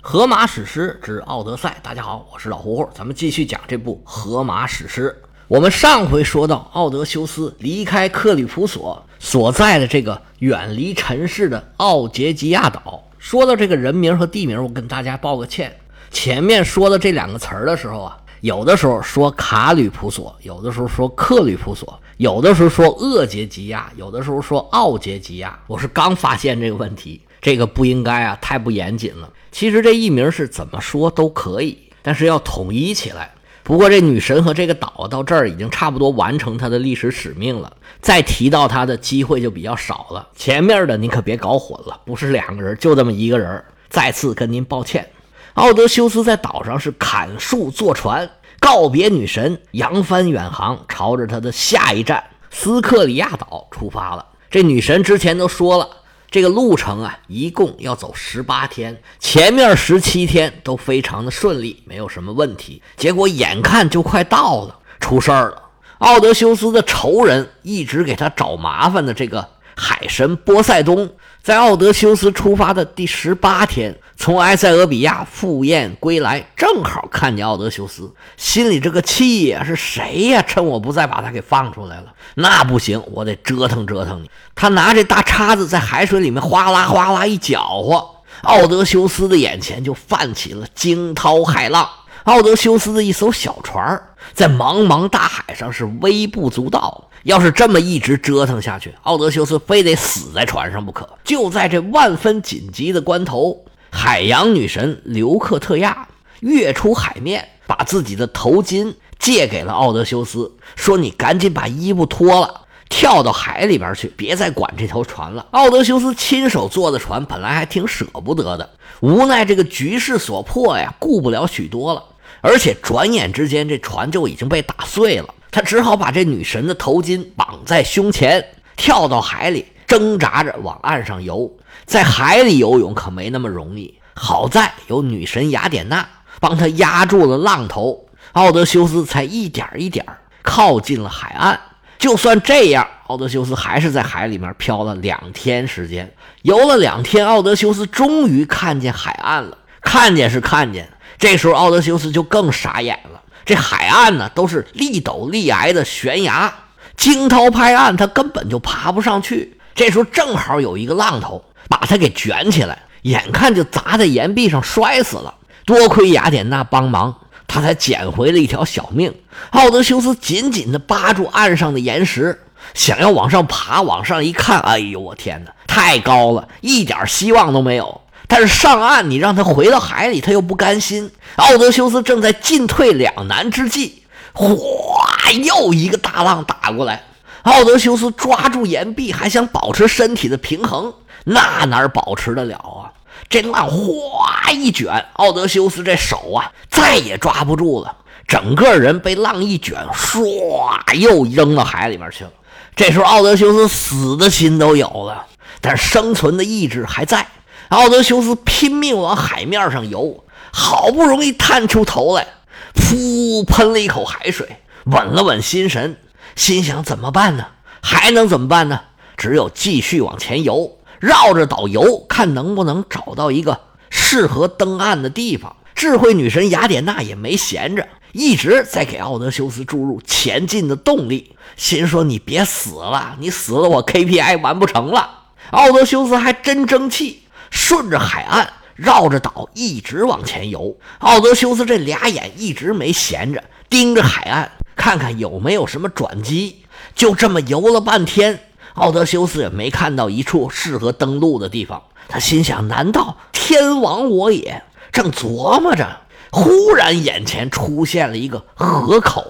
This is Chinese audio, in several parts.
荷马史诗之《奥德赛》，大家好，我是老胡胡，咱们继续讲这部荷马史诗。我们上回说到，奥德修斯离开克里普索所在的这个远离尘世的奥杰吉亚岛。说到这个人名和地名，我跟大家抱个歉，前面说的这两个词儿的时候啊，有的时候说卡吕普索，有的时候说克吕普索，有的时候说厄杰吉亚，有的时候说奥杰吉亚。我是刚发现这个问题。这个不应该啊，太不严谨了。其实这艺名是怎么说都可以，但是要统一起来。不过这女神和这个岛到这儿已经差不多完成它的历史使命了，再提到它的机会就比较少了。前面的你可别搞混了，不是两个人，就这么一个人。再次跟您抱歉。奥德修斯在岛上是砍树坐船，告别女神，扬帆远航，朝着他的下一站斯克里亚岛出发了。这女神之前都说了。这个路程啊，一共要走十八天，前面十七天都非常的顺利，没有什么问题。结果眼看就快到了，出事儿了。奥德修斯的仇人，一直给他找麻烦的这个海神波塞冬。在奥德修斯出发的第十八天，从埃塞俄比亚赴宴归来，正好看见奥德修斯，心里这个气呀，是谁呀？趁我不在，把他给放出来了？那不行，我得折腾折腾你。他拿这大叉子在海水里面哗啦哗啦一搅和，奥德修斯的眼前就泛起了惊涛骇浪。奥德修斯的一艘小船在茫茫大海上是微不足道。要是这么一直折腾下去，奥德修斯非得死在船上不可。就在这万分紧急的关头，海洋女神刘克特亚跃出海面，把自己的头巾借给了奥德修斯，说：“你赶紧把衣服脱了，跳到海里边去，别再管这条船了。”奥德修斯亲手做的船，本来还挺舍不得的，无奈这个局势所迫呀，顾不了许多了，而且转眼之间这船就已经被打碎了。他只好把这女神的头巾绑在胸前，跳到海里，挣扎着往岸上游。在海里游泳可没那么容易，好在有女神雅典娜帮他压住了浪头，奥德修斯才一点一点靠近了海岸。就算这样，奥德修斯还是在海里面漂了两天时间。游了两天，奥德修斯终于看见海岸了。看见是看见，这时候奥德修斯就更傻眼了。这海岸呢，都是立陡立崖的悬崖，惊涛拍岸，他根本就爬不上去。这时候正好有一个浪头把他给卷起来，眼看就砸在岩壁上摔死了。多亏雅典娜帮忙，他才捡回了一条小命。奥德修斯紧紧地扒住岸上的岩石，想要往上爬。往上一看，哎呦，我天哪，太高了，一点希望都没有。但是上岸，你让他回到海里，他又不甘心。奥德修斯正在进退两难之际，哗，又一个大浪打过来。奥德修斯抓住岩壁，还想保持身体的平衡，那哪保持得了啊？这浪哗一卷，奥德修斯这手啊，再也抓不住了，整个人被浪一卷，唰，又扔到海里面去了。这时候，奥德修斯死的心都有了，但是生存的意志还在。奥德修斯拼命往海面上游，好不容易探出头来，噗，喷了一口海水，稳了稳心神，心想怎么办呢？还能怎么办呢？只有继续往前游，绕着岛游，看能不能找到一个适合登岸的地方。智慧女神雅典娜也没闲着，一直在给奥德修斯注入前进的动力，心说你别死了，你死了我 KPI 完不成了。奥德修斯还真争气。顺着海岸，绕着岛一直往前游。奥德修斯这俩眼一直没闲着，盯着海岸，看看有没有什么转机。就这么游了半天，奥德修斯也没看到一处适合登陆的地方。他心想：难道天亡我也？正琢磨着，忽然眼前出现了一个河口。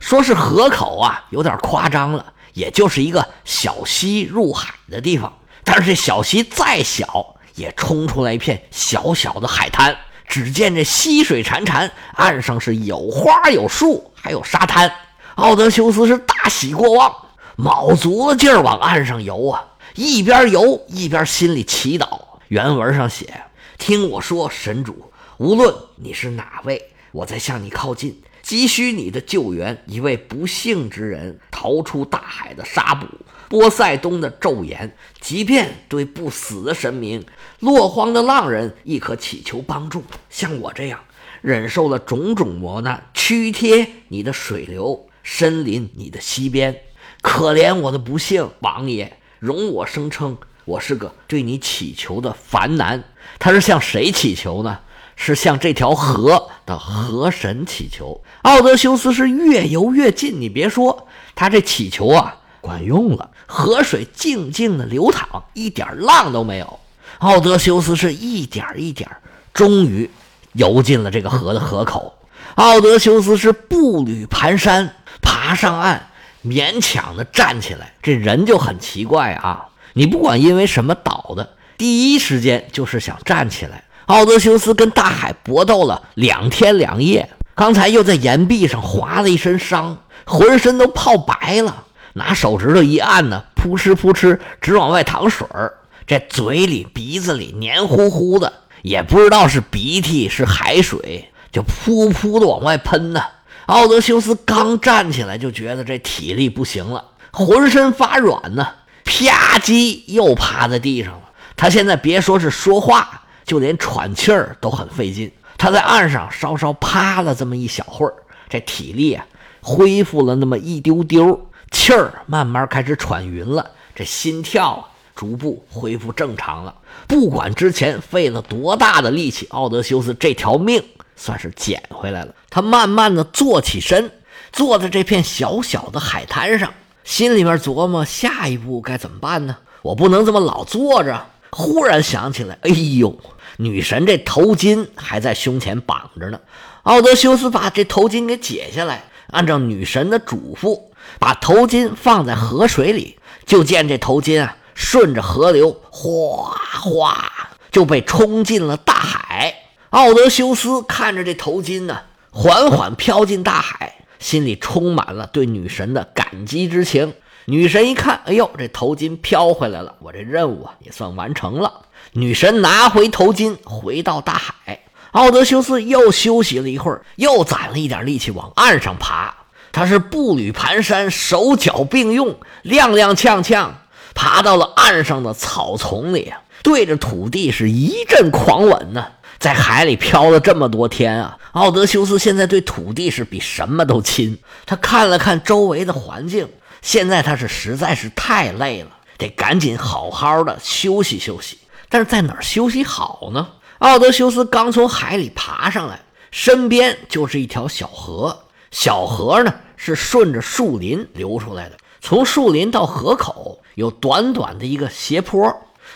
说是河口啊，有点夸张了，也就是一个小溪入海的地方。但是这小溪再小，也冲出来一片小小的海滩，只见这溪水潺潺，岸上是有花有树，还有沙滩。奥德修斯是大喜过望，卯足了劲儿往岸上游啊，一边游一边心里祈祷。原文上写：“听我说，神主，无论你是哪位，我在向你靠近，急需你的救援。一位不幸之人逃出大海的沙捕，波塞冬的咒言，即便对不死的神明、落荒的浪人，亦可祈求帮助。像我这样忍受了种种磨难，屈贴你的水流，身临你的溪边，可怜我的不幸，王爷，容我声称，我是个对你祈求的凡男。他是向谁祈求呢？是向这条河的河神祈求。奥德修斯是越游越近，你别说，他这祈求啊。管用了，河水静静的流淌，一点浪都没有。奥德修斯是一点一点，终于游进了这个河的河口。奥德修斯是步履蹒跚爬上岸，勉强的站起来。这人就很奇怪啊，你不管因为什么倒的，第一时间就是想站起来。奥德修斯跟大海搏斗了两天两夜，刚才又在岩壁上划了一身伤，浑身都泡白了。拿手指头一按呢，扑哧扑哧直往外淌水儿，这嘴里鼻子里黏糊糊的，也不知道是鼻涕是海水，就噗噗的往外喷呢。奥德修斯刚站起来，就觉得这体力不行了，浑身发软呢，啪叽又趴在地上了。他现在别说是说话，就连喘气儿都很费劲。他在岸上稍稍趴了这么一小会儿，这体力啊恢复了那么一丢丢。气儿慢慢开始喘匀了，这心跳啊逐步恢复正常了。不管之前费了多大的力气，奥德修斯这条命算是捡回来了。他慢慢的坐起身，坐在这片小小的海滩上，心里面琢磨下一步该怎么办呢？我不能这么老坐着。忽然想起来，哎呦，女神这头巾还在胸前绑着呢。奥德修斯把这头巾给解下来，按照女神的嘱咐。把头巾放在河水里，就见这头巾啊，顺着河流哗哗就被冲进了大海。奥德修斯看着这头巾呢，缓缓飘进大海，心里充满了对女神的感激之情。女神一看，哎呦，这头巾飘回来了，我这任务啊也算完成了。女神拿回头巾，回到大海。奥德修斯又休息了一会儿，又攒了一点力气往岸上爬。他是步履蹒跚，手脚并用，踉踉跄跄，爬到了岸上的草丛里，对着土地是一阵狂吻呢。在海里漂了这么多天啊，奥德修斯现在对土地是比什么都亲。他看了看周围的环境，现在他是实在是太累了，得赶紧好好的休息休息。但是在哪儿休息好呢？奥德修斯刚从海里爬上来，身边就是一条小河，小河呢。是顺着树林流出来的，从树林到河口有短短的一个斜坡。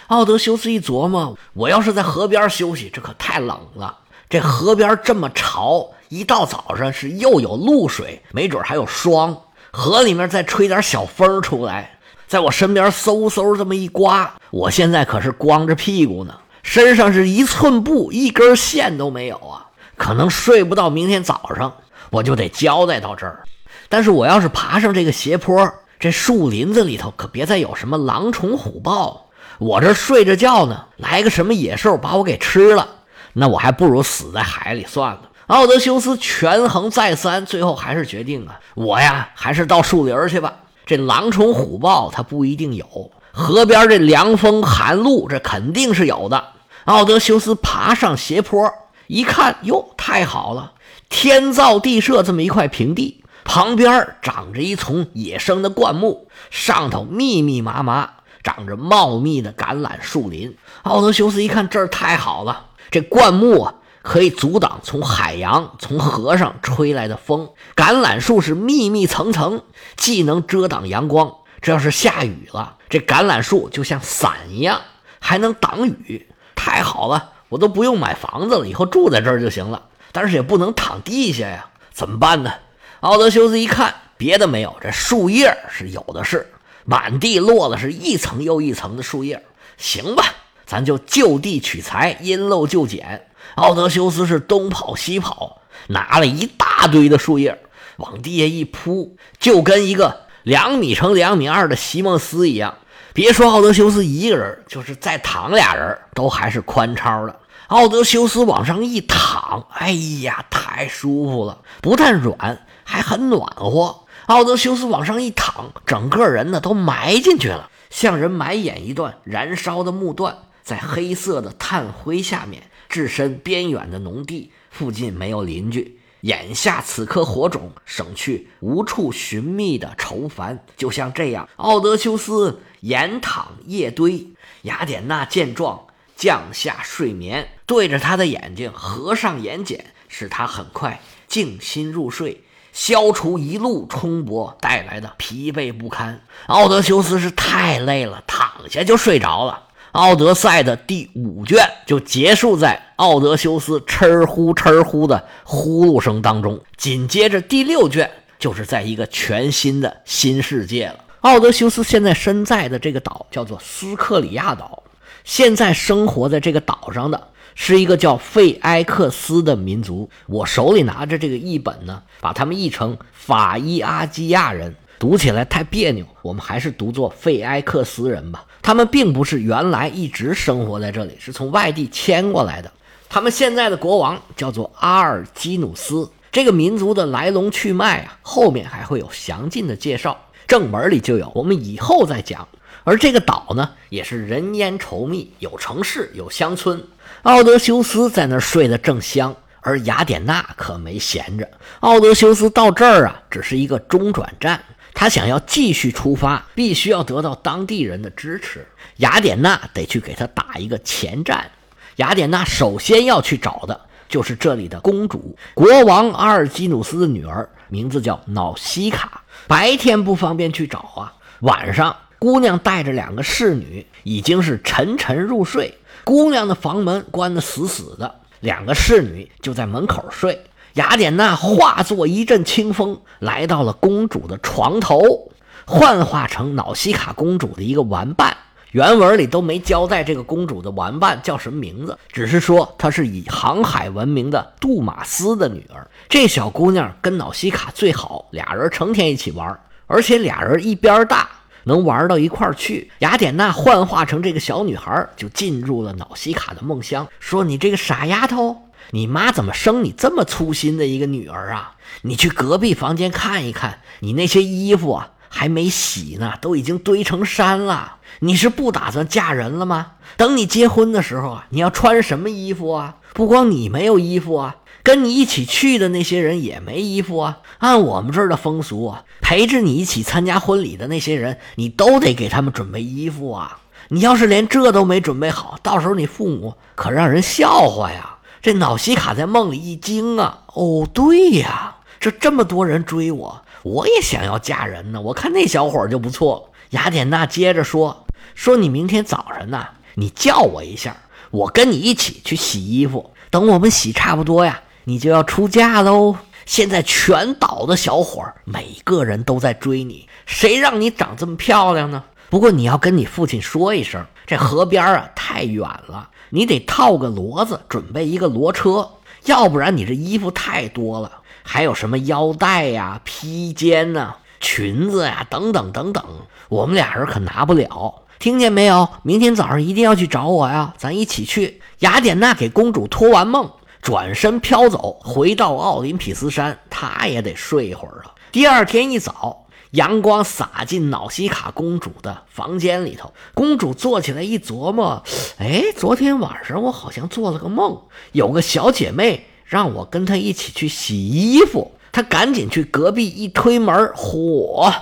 奥德修斯一琢磨，我要是在河边休息，这可太冷了。这河边这么潮，一到早上是又有露水，没准还有霜。河里面再吹点小风出来，在我身边嗖嗖这么一刮，我现在可是光着屁股呢，身上是一寸布、一根线都没有啊，可能睡不到明天早上，我就得交代到这儿。但是我要是爬上这个斜坡，这树林子里头可别再有什么狼虫虎豹，我这睡着觉呢，来个什么野兽把我给吃了，那我还不如死在海里算了。奥德修斯权衡再三，最后还是决定啊，我呀还是到树林去吧。这狼虫虎豹它不一定有，河边这凉风寒露这肯定是有的。奥德修斯爬上斜坡一看，哟，太好了，天造地设这么一块平地。旁边长着一丛野生的灌木，上头密密麻麻长着茂密的橄榄树林。奥德修斯一看，这儿太好了，这灌木啊可以阻挡从海洋、从河上吹来的风。橄榄树是密密层层，既能遮挡阳光，这要是下雨了，这橄榄树就像伞一样，还能挡雨。太好了，我都不用买房子了，以后住在这儿就行了。但是也不能躺地下呀，怎么办呢？奥德修斯一看，别的没有，这树叶是有的是，满地落的是一层又一层的树叶。行吧，咱就就地取材，因陋就简。奥德修斯是东跑西跑，拿了一大堆的树叶往地下一铺，就跟一个两米乘两米二的席梦思一样。别说奥德修斯一个人，就是再躺俩人都还是宽敞的。奥德修斯往上一躺，哎呀，太舒服了，不但软。还很暖和，奥德修斯往上一躺，整个人呢都埋进去了，像人埋眼一段燃烧的木段，在黑色的炭灰下面，置身边远的农地，附近没有邻居。眼下此颗火种，省去无处寻觅的愁烦。就像这样，奥德修斯沿躺夜堆。雅典娜见状，降下睡眠，对着他的眼睛合上眼睑，使他很快静心入睡。消除一路冲搏带来的疲惫不堪，奥德修斯是太累了，躺下就睡着了。《奥德赛》的第五卷就结束在奥德修斯哧呼哧呼的呼噜声当中，紧接着第六卷就是在一个全新的新世界了。奥德修斯现在身在的这个岛叫做斯克里亚岛，现在生活在这个岛上的。是一个叫费埃克斯的民族。我手里拿着这个译本呢，把他们译成法伊阿基亚人，读起来太别扭，我们还是读作费埃克斯人吧。他们并不是原来一直生活在这里，是从外地迁过来的。他们现在的国王叫做阿尔基努斯。这个民族的来龙去脉啊，后面还会有详尽的介绍，正文里就有，我们以后再讲。而这个岛呢，也是人烟稠密，有城市，有乡村。奥德修斯在那儿睡得正香，而雅典娜可没闲着。奥德修斯到这儿啊，只是一个中转站。他想要继续出发，必须要得到当地人的支持。雅典娜得去给他打一个前站。雅典娜首先要去找的就是这里的公主，国王阿尔基努斯的女儿，名字叫瑙西卡。白天不方便去找啊，晚上姑娘带着两个侍女，已经是沉沉入睡。姑娘的房门关得死死的，两个侍女就在门口睡。雅典娜化作一阵清风，来到了公主的床头，幻化成瑙西卡公主的一个玩伴。原文里都没交代这个公主的玩伴叫什么名字，只是说她是以航海闻名的杜马斯的女儿。这小姑娘跟瑙西卡最好，俩人成天一起玩，而且俩人一边大。能玩到一块儿去，雅典娜幻化成这个小女孩，就进入了瑙西卡的梦乡。说：“你这个傻丫头，你妈怎么生你这么粗心的一个女儿啊？你去隔壁房间看一看，你那些衣服啊还没洗呢，都已经堆成山了。你是不打算嫁人了吗？等你结婚的时候啊，你要穿什么衣服啊？不光你没有衣服啊。”跟你一起去的那些人也没衣服啊！按我们这儿的风俗啊，陪着你一起参加婚礼的那些人，你都得给他们准备衣服啊！你要是连这都没准备好，到时候你父母可让人笑话呀！这脑西卡在梦里一惊啊，哦，对呀，这这么多人追我，我也想要嫁人呢。我看那小伙就不错。雅典娜接着说：“说你明天早上呢，你叫我一下，我跟你一起去洗衣服。等我们洗差不多呀。”你就要出嫁喽！现在全岛的小伙儿，每个人都在追你，谁让你长这么漂亮呢？不过你要跟你父亲说一声，这河边啊太远了，你得套个骡子，准备一个骡车，要不然你这衣服太多了，还有什么腰带呀、披肩呐、裙子呀等等等等，我们俩人可拿不了。听见没有？明天早上一定要去找我呀，咱一起去。雅典娜给公主托完梦。转身飘走，回到奥林匹斯山，他也得睡一会儿啊。第二天一早，阳光洒进瑙西卡公主的房间里头，公主坐起来一琢磨，哎，昨天晚上我好像做了个梦，有个小姐妹让我跟她一起去洗衣服。她赶紧去隔壁一推门，嚯，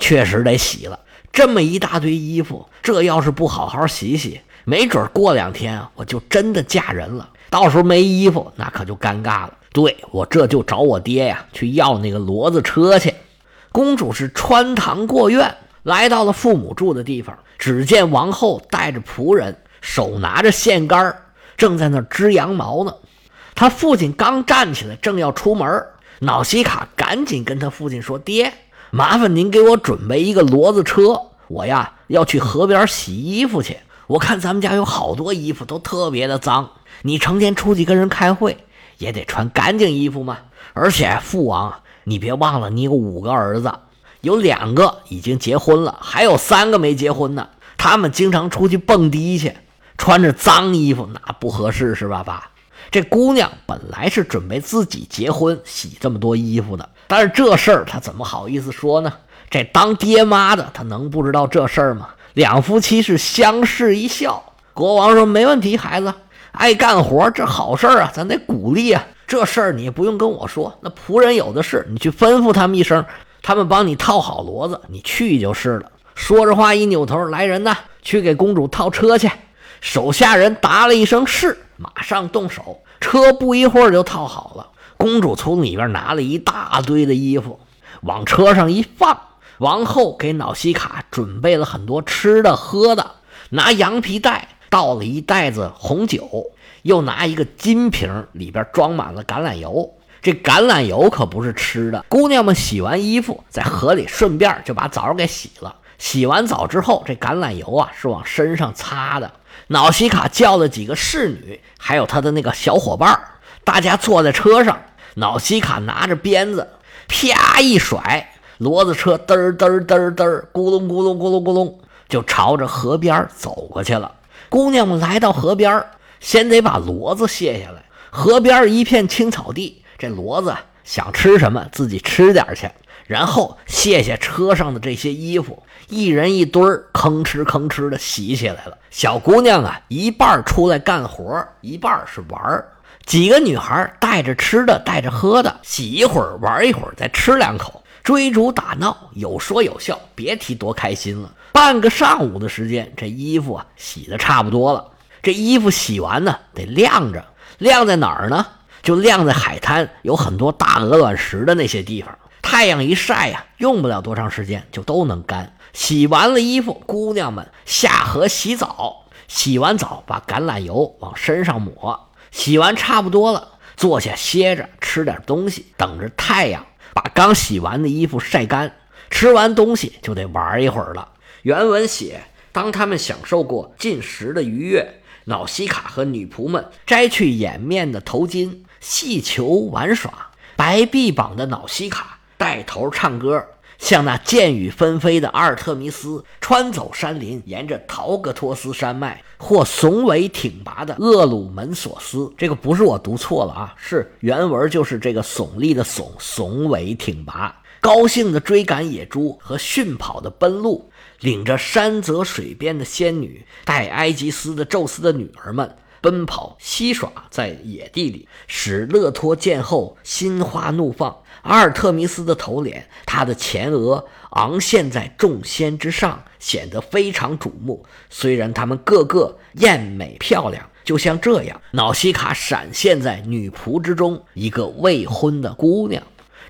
确实得洗了。这么一大堆衣服，这要是不好好洗洗，没准过两天，我就真的嫁人了。到时候没衣服，那可就尴尬了。对我这就找我爹呀，去要那个骡子车去。公主是穿堂过院，来到了父母住的地方。只见王后带着仆人，手拿着线杆，正在那织羊毛呢。他父亲刚站起来，正要出门，瑙西卡赶紧跟他父亲说：“爹，麻烦您给我准备一个骡子车，我呀要去河边洗衣服去。我看咱们家有好多衣服都特别的脏。”你成天出去跟人开会，也得穿干净衣服嘛。而且父王，你别忘了，你有五个儿子，有两个已经结婚了，还有三个没结婚呢。他们经常出去蹦迪去，穿着脏衣服，那不合适是吧，爸？这姑娘本来是准备自己结婚，洗这么多衣服的，但是这事儿她怎么好意思说呢？这当爹妈的，他能不知道这事儿吗？两夫妻是相视一笑。国王说：“没问题，孩子，爱干活这好事儿啊，咱得鼓励啊。这事儿你不用跟我说，那仆人有的是，你去吩咐他们一声，他们帮你套好骡子，你去就是了。”说着话，一扭头，来人呐，去给公主套车去。手下人答了一声是，马上动手，车不一会儿就套好了。公主从里边拿了一大堆的衣服，往车上一放。王后给瑙西卡准备了很多吃的喝的，拿羊皮袋倒了一袋子红酒，又拿一个金瓶，里边装满了橄榄油。这橄榄油可不是吃的。姑娘们洗完衣服，在河里顺便就把澡给洗了。洗完澡之后，这橄榄油啊是往身上擦的。瑙西卡叫了几个侍女，还有他的那个小伙伴大家坐在车上，瑙西卡拿着鞭子，啪一甩。骡子车嘚儿嘚儿嘚儿嘚儿，咕隆咕隆咕隆咕隆，就朝着河边走过去了。姑娘们来到河边，先得把骡子卸下来。河边一片青草地，这骡子想吃什么自己吃点去，然后卸下车上的这些衣服，一人一堆儿，吭哧吭哧的洗起来了。小姑娘啊，一半出来干活，一半是玩儿。几个女孩带着吃的，带着喝的，洗一会儿，玩一会儿，再吃两口。追逐打闹，有说有笑，别提多开心了。半个上午的时间，这衣服啊洗的差不多了。这衣服洗完呢，得晾着，晾在哪儿呢？就晾在海滩有很多大鹅卵石的那些地方。太阳一晒呀，用不了多长时间就都能干。洗完了衣服，姑娘们下河洗澡。洗完澡，把橄榄油往身上抹。洗完差不多了，坐下歇着，吃点东西，等着太阳。把刚洗完的衣服晒干，吃完东西就得玩一会儿了。原文写：当他们享受过进食的愉悦，瑙西卡和女仆们摘去掩面的头巾，戏球玩耍。白臂膀的瑙西卡带头唱歌。像那箭雨纷飞的阿尔特弥斯，穿走山林，沿着陶格托斯山脉，或耸尾挺拔的厄鲁门索斯。这个不是我读错了啊，是原文就是这个耸立的耸，耸尾挺拔，高兴地追赶野猪和驯跑的奔鹿，领着山泽水边的仙女，带埃及斯的宙斯的女儿们。奔跑嬉耍在野地里，使勒托见后心花怒放。阿尔特弥斯的头脸，她的前额昂现在众仙之上，显得非常瞩目。虽然他们个个艳美漂亮，就像这样，瑙西卡闪现在女仆之中，一个未婚的姑娘。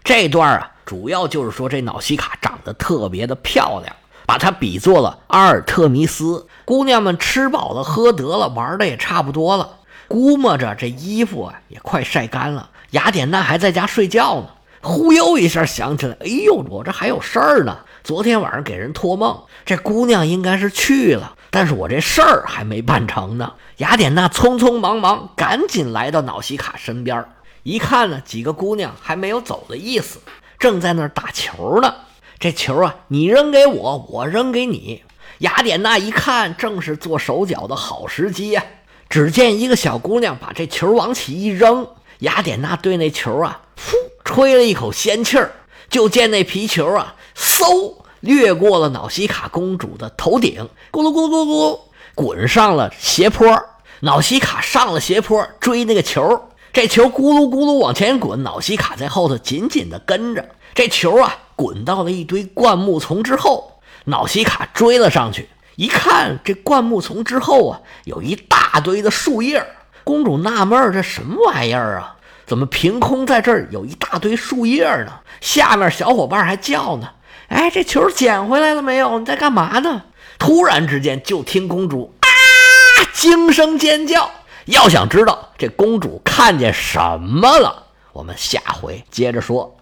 这段啊，主要就是说这瑙西卡长得特别的漂亮。把它比作了阿尔特弥斯。姑娘们吃饱了，喝得了，玩的也差不多了，估摸着这衣服啊也快晒干了。雅典娜还在家睡觉呢，忽悠一下想起来，哎呦，我这还有事儿呢。昨天晚上给人托梦，这姑娘应该是去了，但是我这事儿还没办成呢。雅典娜匆匆忙忙，赶紧来到瑙西卡身边，一看呢，几个姑娘还没有走的意思，正在那儿打球呢。这球啊，你扔给我，我扔给你。雅典娜一看，正是做手脚的好时机呀。只见一个小姑娘把这球往起一扔，雅典娜对那球啊，噗，吹了一口仙气儿。就见那皮球啊，嗖，掠过了瑙西卡公主的头顶，咕噜咕噜咕噜，滚上了斜坡。瑙西卡上了斜坡追那个球，这球咕噜咕噜往前滚，瑙西卡在后头紧紧地跟着。这球啊，滚到了一堆灌木丛之后，瑙西卡追了上去，一看这灌木丛之后啊，有一大堆的树叶。公主纳闷儿这什么玩意儿啊？怎么凭空在这儿有一大堆树叶呢？下面小伙伴还叫呢。哎，这球捡回来了没有？你在干嘛呢？突然之间，就听公主啊惊声尖叫。要想知道这公主看见什么了，我们下回接着说。